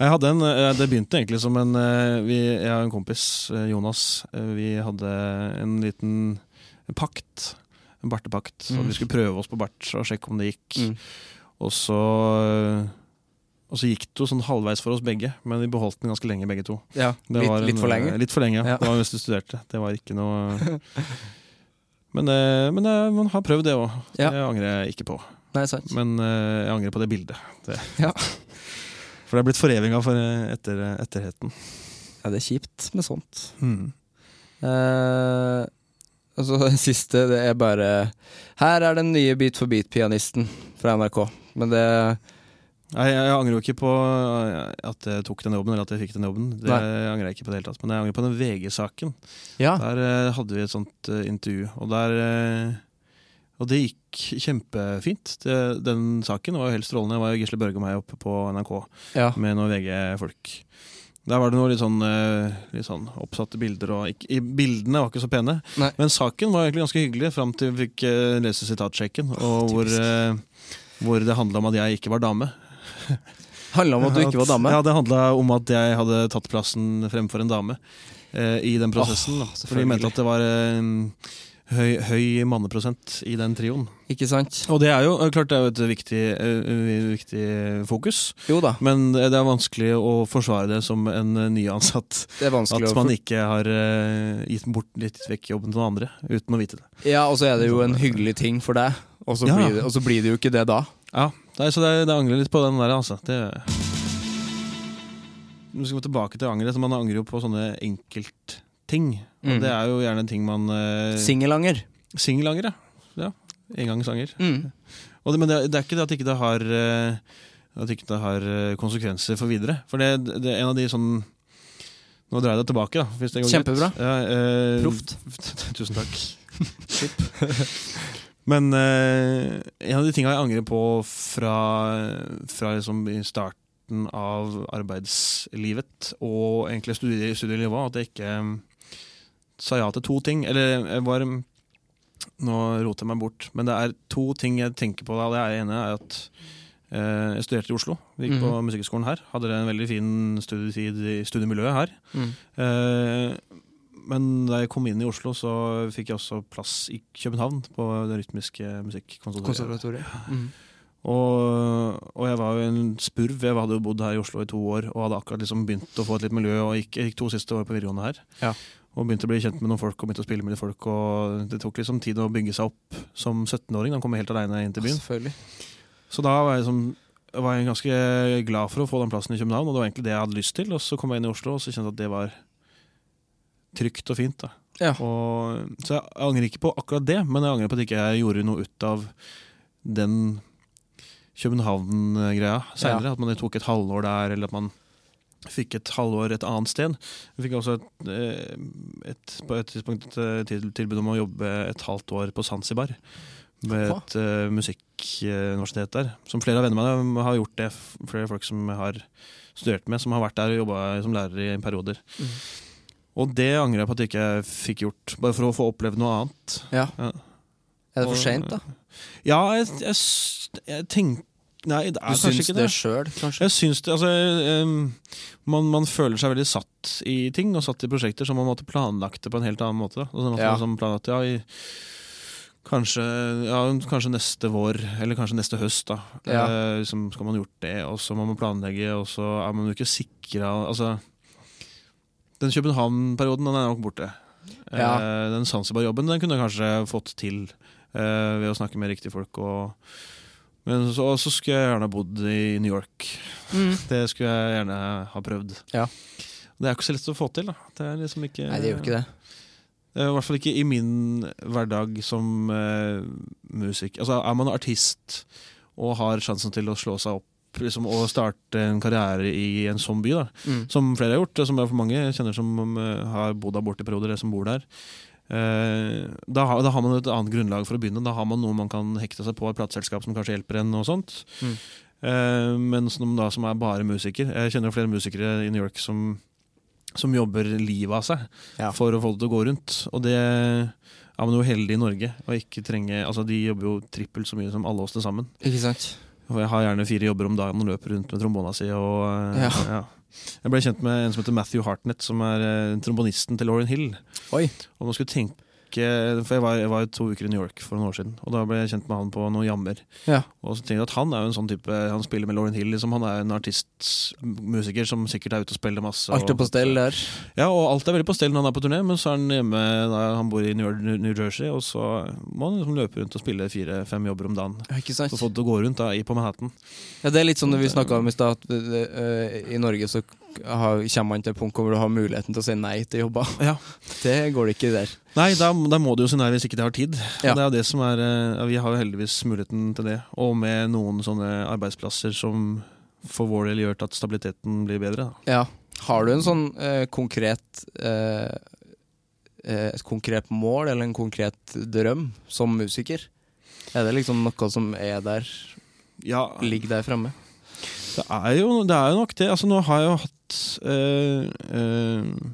Jeg hadde en, eh, Det begynte egentlig som en eh, vi, Jeg og en kompis, eh, Jonas, eh, vi hadde en liten pakt. En bartepakt. Mm. Så vi skulle prøve oss på bart og sjekke om det gikk. Mm. Og så eh, og så gikk det jo sånn halvveis for oss begge, men vi beholdt den ganske lenge, begge to. Ja, litt, en, litt for lenge. eh, Litt for lenge, ja. Ja. Det var mens du studerte. Det var ikke noe Men, eh, men man har prøvd det òg. Ja. Det angrer jeg ikke på. Nei, sant. Men jeg angrer på det bildet. Det. Ja. For det er blitt forevinga for etter, etterheten. Ja, det er kjipt med sånt. Mm. Eh, og så den siste, det er bare Her er den nye Beat for beat-pianisten fra NRK. Men det Nei, jeg angrer jo ikke på at jeg tok den jobben, eller at jeg fikk den jobben. Det Nei. angrer jeg ikke på det hele tatt. Men jeg angrer på den VG-saken. Ja. Der eh, hadde vi et sånt eh, intervju, og der eh, Og det gikk kjempefint. Det, den saken var jo helt strålende. Det var jo Gisle Børge og meg oppe på NRK ja. med noen VG-folk. Der var det noen litt sånn, eh, litt sånn oppsatte bilder, og ikke, i bildene var ikke så pene. Nei. Men saken var egentlig ganske hyggelig, fram til vi fikk eh, lese sitatsjekken, og hvor, typisk. eh, hvor det handla om at jeg ikke var dame. Handla om at du ikke var dame. Ja, det handla om at jeg hadde tatt plassen fremfor en dame eh, i den prosessen. Oh. For de mente at det var eh, høy, høy manneprosent i den trioen. Ikke sant? Og det er jo eh, klart det er jo et viktig, eh, viktig fokus, Jo da, men det er vanskelig å forsvare det som en eh, nyansatt. det er vanskelig At man ikke har eh, gitt bort litt vekk jobben til noen andre uten å vite det. Ja, og så er det jo en hyggelig ting for deg, og så Ja. blir, det- og så blir det jo ikke det da. Ja, Nei, så det, det angrer litt på den der, altså. Det Nå skal vi tilbake til angeret. så Man angrer jo på sånne enkeltting. Og Mm. det er jo gjerne ting man uh, Singelanger. Singelanger, ja. ja. Engangsanger. Mm. Og det, men det, det er ikke det at ikke det har uh, At ikke det har eh, konsekvenser for videre. For det, det er en av de sånn Nå drar jeg det tilbake, da. Kjempebra. Ja, eh, Proft. Tusen takk. Men uh, en av de tinga jeg angrer på fra, fra liksom starten av arbeidslivet og egentlig studie, studielivet, var at jeg ikke eh, sa ja til to ting. Eller jeg var Nå roter jeg meg bort, men det er to ting jeg tenker på. da. Det ene er at uh, jeg studerte i Oslo. Vi gikk på Musikkhøgskolen her. Hadde en veldig fin studietid i studiemiljøet her. Mm. Eh, men da jeg kom inn i Oslo, så fikk jeg også plass i København, på det rytmiske musikkonservatoriet. Konservatoriet. Mm. Og, og jeg var jo en spurv. Jeg hadde jo bodd her i Oslo i to år og hadde akkurat liksom begynt å få et litt miljø. Og gikk, gikk to siste år på videregående her. Ja. Og begynte å bli kjent med noen folk og begynte å spille med de folk. Og det tok liksom tid å bygge seg opp som 17-åring. Han kom helt aleine inn til byen. Selvfølgelig. Så da var jeg, liksom, var jeg ganske glad for å få den plassen i København, og det var egentlig det jeg hadde lyst til. Og så kom jeg inn i Oslo, og så kjente jeg at det var trygt og fint. da. Ja. Og, så jeg angrer ikke på akkurat det, men jeg angrer på at ikke jeg gjorde noe ut av den København-greia seinere. At man tok et halvår der, eller at man fikk et halvår et annet sted. Vi fikk også et, eh, et, på et tidspunkt et eh, tilbud om å jobbe et halvt år på Zanzibar. Ved et uh, musikkuniversitet der. Som flere av vennene mine har gjort det. Flere folk som jeg har studert med, som har vært der og jobba som lærer i perioder. Mhm. Og det angrer jeg på at jeg ikke fikk gjort, bare for å få opplevd noe annet. Ja. Ja. Er det for seint, da? Ja, jeg, jeg, jeg tenker Nei, det er Du kanskje syns ikke det det. sjøl, kanskje? Jeg syns det, altså um, man, man føler seg veldig satt i ting og satt i prosjekter som man måtte planlagt det på en helt annen måte. Altså, Ja. liksom planlagt, ja, i, kanskje, ja, kanskje neste vår, eller kanskje neste høst. da Ja. eh, liksom, Skal man gjort det, og så må man planlegge, og så er man jo ikke sikra altså, Den København-perioden den er nok borte. Ja. Eh, den Zanzibar-jobben den kunne jeg kanskje fått til eh, ved å snakke med riktige folk. Og, men så, så skulle jeg gjerne bodd i New York. Mm. Det skulle jeg gjerne ha prøvd. Ja. Det er ikke så lett å få til. da Det er liksom ikke Nei, det gjør ikke det. I hvert fall ikke i min hverdag som uh, musiker. Altså, er man artist og har sjansen til å slå seg opp liksom, å starte en karriere i en sånn by, da, Mm. som flere har gjort, som jeg for mange kjenner som eh, har bodd der borte i perioder, eller som bor der, eh, da, har, da har man et annet grunnlag for å begynne. Da har man noe man kan hekte seg på, et plateselskap som kanskje hjelper en. og sånt. Mm. Eh, mens da som er bare musiker Jeg kjenner flere musikere i New York som, som jobber livet av seg Ja. for å få det til å gå rundt. Og det er man jo heldig i Norge. Og ikke trenge, altså De jobber jo trippelt så mye som alle oss til sammen. Ikke sant? Og jeg har gjerne fire jobber om dagen og løper rundt med trombona si. Og, ja. Ja. Jeg ble kjent med en som heter Matthew Hartnett, som er eh, trombonisten til Lauren Hill. Oi. Og man skulle tenke For jeg var, jeg var to uker i New York for noen år siden, og da ble jeg kjent med han på noen jammer. Ja. Og så tenkte jeg at han er jo en sånn type Han spiller med Lauren Hill. Liksom. Han er en artistmusiker som sikkert er ute og spiller masse. Alt er på stell der. Ja, og alt er veldig på stell når han er på turné, men så er han hjemme da han bor i New, New Jersey, og så må han liksom løpe rundt og spille fire-fem jobber om dagen. Ja, ikke sant? Så få det til å gå rundt da, i på Manhattan. Ja, det er litt sånn det vi snakka om i stad, at eh, i Norge så har, kommer man til et punkt hvor du har muligheten til å si nei til jobber. Ja. Det går det ikke der. Nei, da, da må du jo si nei hvis ikke de har tid. Ja. Det er det som er, eh, Vi har jo heldigvis muligheten til det. Og med noen sånne arbeidsplasser som for vår del gjør at stabiliteten blir bedre. Da. Ja. Har du en sånn eh, konkret eh, eh, Et konkret mål eller en konkret drøm som musiker? Er det liksom noe som er der, Ja, ligger der framme? det er, jo, det er jo nok det. Altså, nå har jeg jo hatt eh, uh,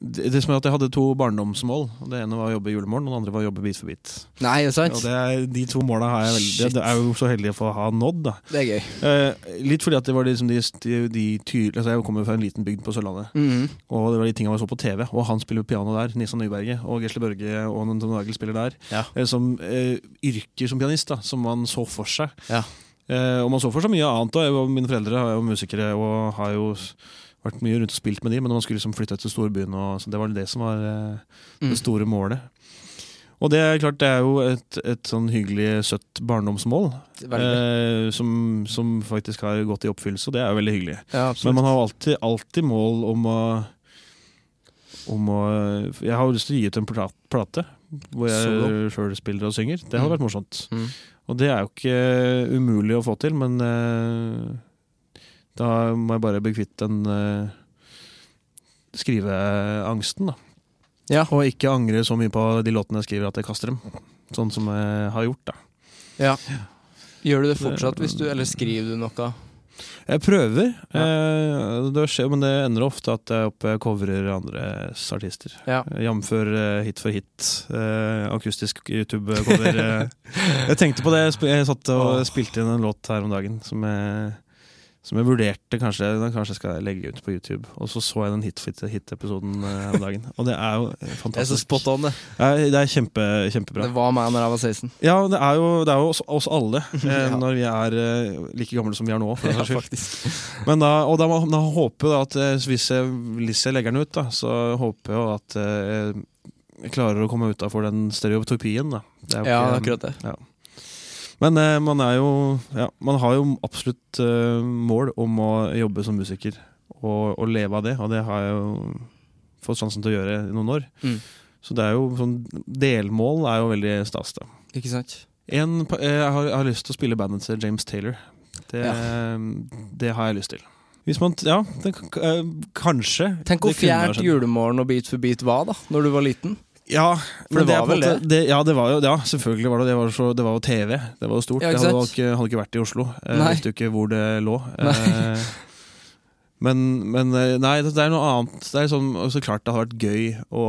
det, det som er at Jeg hadde to barndomsmål. Det ene var å jobbe i Julemorgen, og det andre var å jobbe Bit for bit. Nei, det er sant? Og det er, de to måla har jeg veldig, det er jo så heldig å få ha nådd. da Det er gøy. Uh, litt fordi at det var liksom de, de, de tydelige altså Jeg kommer fra en liten bygd på Sørlandet. Mhm. Og det var de tinga jeg så på TV. Og han spiller piano der. Nissa Nyberget og Gisle Børge og Tom Nagel spiller der. Ja. Som yrker som pianist, da som man så for seg. Ja. Eh, og man så for så mye annet. Og Mine foreldre er jo musikere og har jo vært mye rundt og spilt med de, men man skulle liksom flytte til storbyen. Og, så det var det som var eh, Mm. det store målet. Og det er klart, det er jo et, et sånn hyggelig, søtt barndomsmål. Eh, som, som faktisk har gått i oppfyllelse, og det er jo veldig hyggelig. ja. Men man har alltid, alltid mål om å om å Jeg har jo lyst til å gi ut en plate hvor jeg sjøl spiller og synger. Det hadde Mm. vært morsomt. Mm. Og det er jo ikke umulig å få til, men eh, da må jeg bare bli kvitt den eh, skriveangsten, da. Ja. Og ikke angre så mye på de låtene jeg skriver at jeg kaster dem. Sånn som jeg har gjort, da. ja. Gjør du det fortsatt, hvis du, eller skriver du noe? Jeg prøver, eh, det skjer, men det ender ofte at jeg oppe coverer andres artister. Ja. Jf. Hit for hit, eh, akustisk YouTube-cover. eh. jeg tenkte på det, jeg satt og spilte inn en låt her om dagen som jeg, som jeg vurderte kanskje, den kanskje skal jeg legge ut på YouTube. Og så så jeg den Hit hit-episoden eh, her om dagen, og det er jo fantastisk. Det er så spot on, det. Det er, kjempe, kjempebra. Det var meg når jeg var 16. Ja, det er jo, det er jo oss, oss alle, eh, Ja. når vi er eh, like gamle som vi er nå. For den saks skyld. Men da, og da, da håper jeg at eh, hvis jeg, hvis jeg legger den ut, da, så håper jeg at eh, jeg klarer å komme utafor den stereotopien. Da. Ja, akkurat det. Ja. Men eh, man er jo ja, Man har jo absolutt eh, mål om å jobbe som musiker og, og leve av det, og det har jeg jo fått sjansen til å gjøre i noen år. Mm. Så det er jo sånn delmål er jo veldig stas, da. Ikke sant? En, eh, jeg, har, jeg har lyst til å spille bandet til James Taylor. Det, det har jeg lyst til. Hvis man, ja, det, eh, kanskje. Tenk hvor fjert julemorgen og Beat for beat var da Når du var liten. Ja, For det vel måte- det? Ja, det var jo, ja, selvfølgelig var det det. Var så, det var jo TV. Det var jo stort. Ja, jeg hadde ikke, hadde ikke vært i Oslo. Jeg Nei. visste jo ikke hvor det lå. Eh, Men, men eh, nei, det det er noe annet. Det er sånn, så klart det har vært gøy å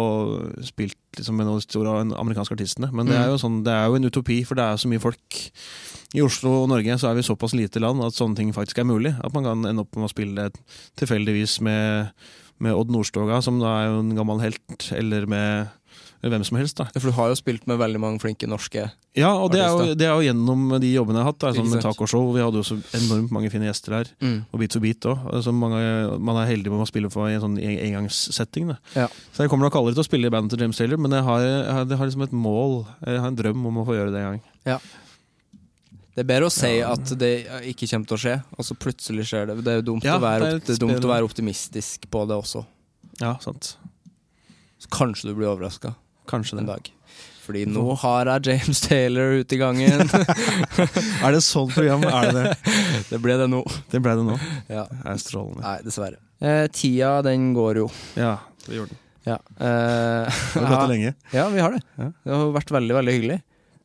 spille liksom, med noen store amerikanske artistene, men det er, Mm. jo sånn, det er jo en utopi, for det er så mye folk. I Oslo og Norge så er vi såpass lite land at sånne ting faktisk er mulig. At man kan ende opp med å spille tilfeldigvis med, med Odd Nordstoga, som da er jo en gammel helt, eller med hvem som helst. da For du har jo spilt med veldig mange flinke norske Ja, og det er, jo, det er jo gjennom de jobbene jeg har hatt. Da, sånn med tacoshow. Vi hadde jo så enormt mange fine gjester her. mm. Og Beat to beat òg. Altså man er heldig med å spille for i en sånn engangssetting. Ja. Så jeg kommer nok aldri til å spille i bandet til James Taylor, men jeg har, jeg har, liksom et mål, jeg har en drøm om å få gjøre det en gang. Det er bedre å si at det ikke kommer til å skje, og så plutselig skjer det. Det er jo dumt, Ja, å, være, det er dumt å være optimistisk på det også. Ja, sant. Så kanskje du blir overraska Kanskje en det. dag. Fordi nå har jeg James Taylor ute i gangen. Er det sånn program? Er det det? det ble det nå. Det ble det nå. Ja. Det er strålende. Nei, dessverre. Eh, tida, den går jo. Ja, vi gjorde den. Ja. Eh, Vi har pratet lenge. ja, vi har det. Ja. Det har vært veldig, veldig hyggelig.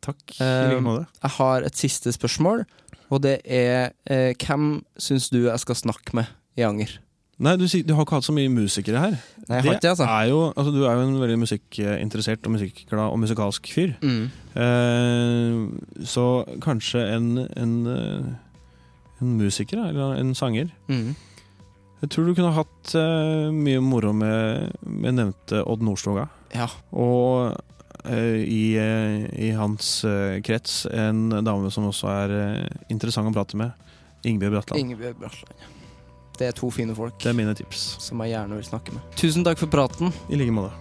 Takk. I Eh, like måte. Jeg har et siste spørsmål, og det er eh, hvem syns du jeg skal snakke med i Anger? Nei, du, du har ikke hatt så mye musikere her. Nei, jeg har ikke altså. er jo, altså, du er jo en veldig musikkinteressert og musikkglad og musikalsk fyr. Mm. Eh, så kanskje en, en, eh, en musiker, eller en sanger. Mm. Jeg tror du kunne hatt eh, mye moro med, med nevnte Odd Nordstoga. Ja. Og eh, i, eh, i hans eh, krets en dame som også er interessant å prate med. Ingebjørg Bratland. Ingebjørg Brasland. Det er to fine folk Det er mine tips. som jeg gjerne vil snakke med. Tusen takk for praten. I like måte.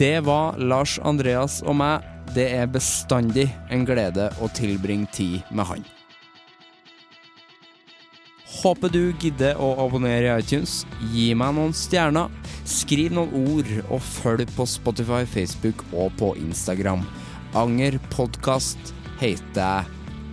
Det var Lars Andreas og meg. Det er bestandig en glede å tilbringe tid med han. Håper du gidder å abonnere i iTunes. Gi meg noen stjerner. Skriv noen ord, og følg på Spotify, Facebook og på Instagram. Anger podkast heter jeg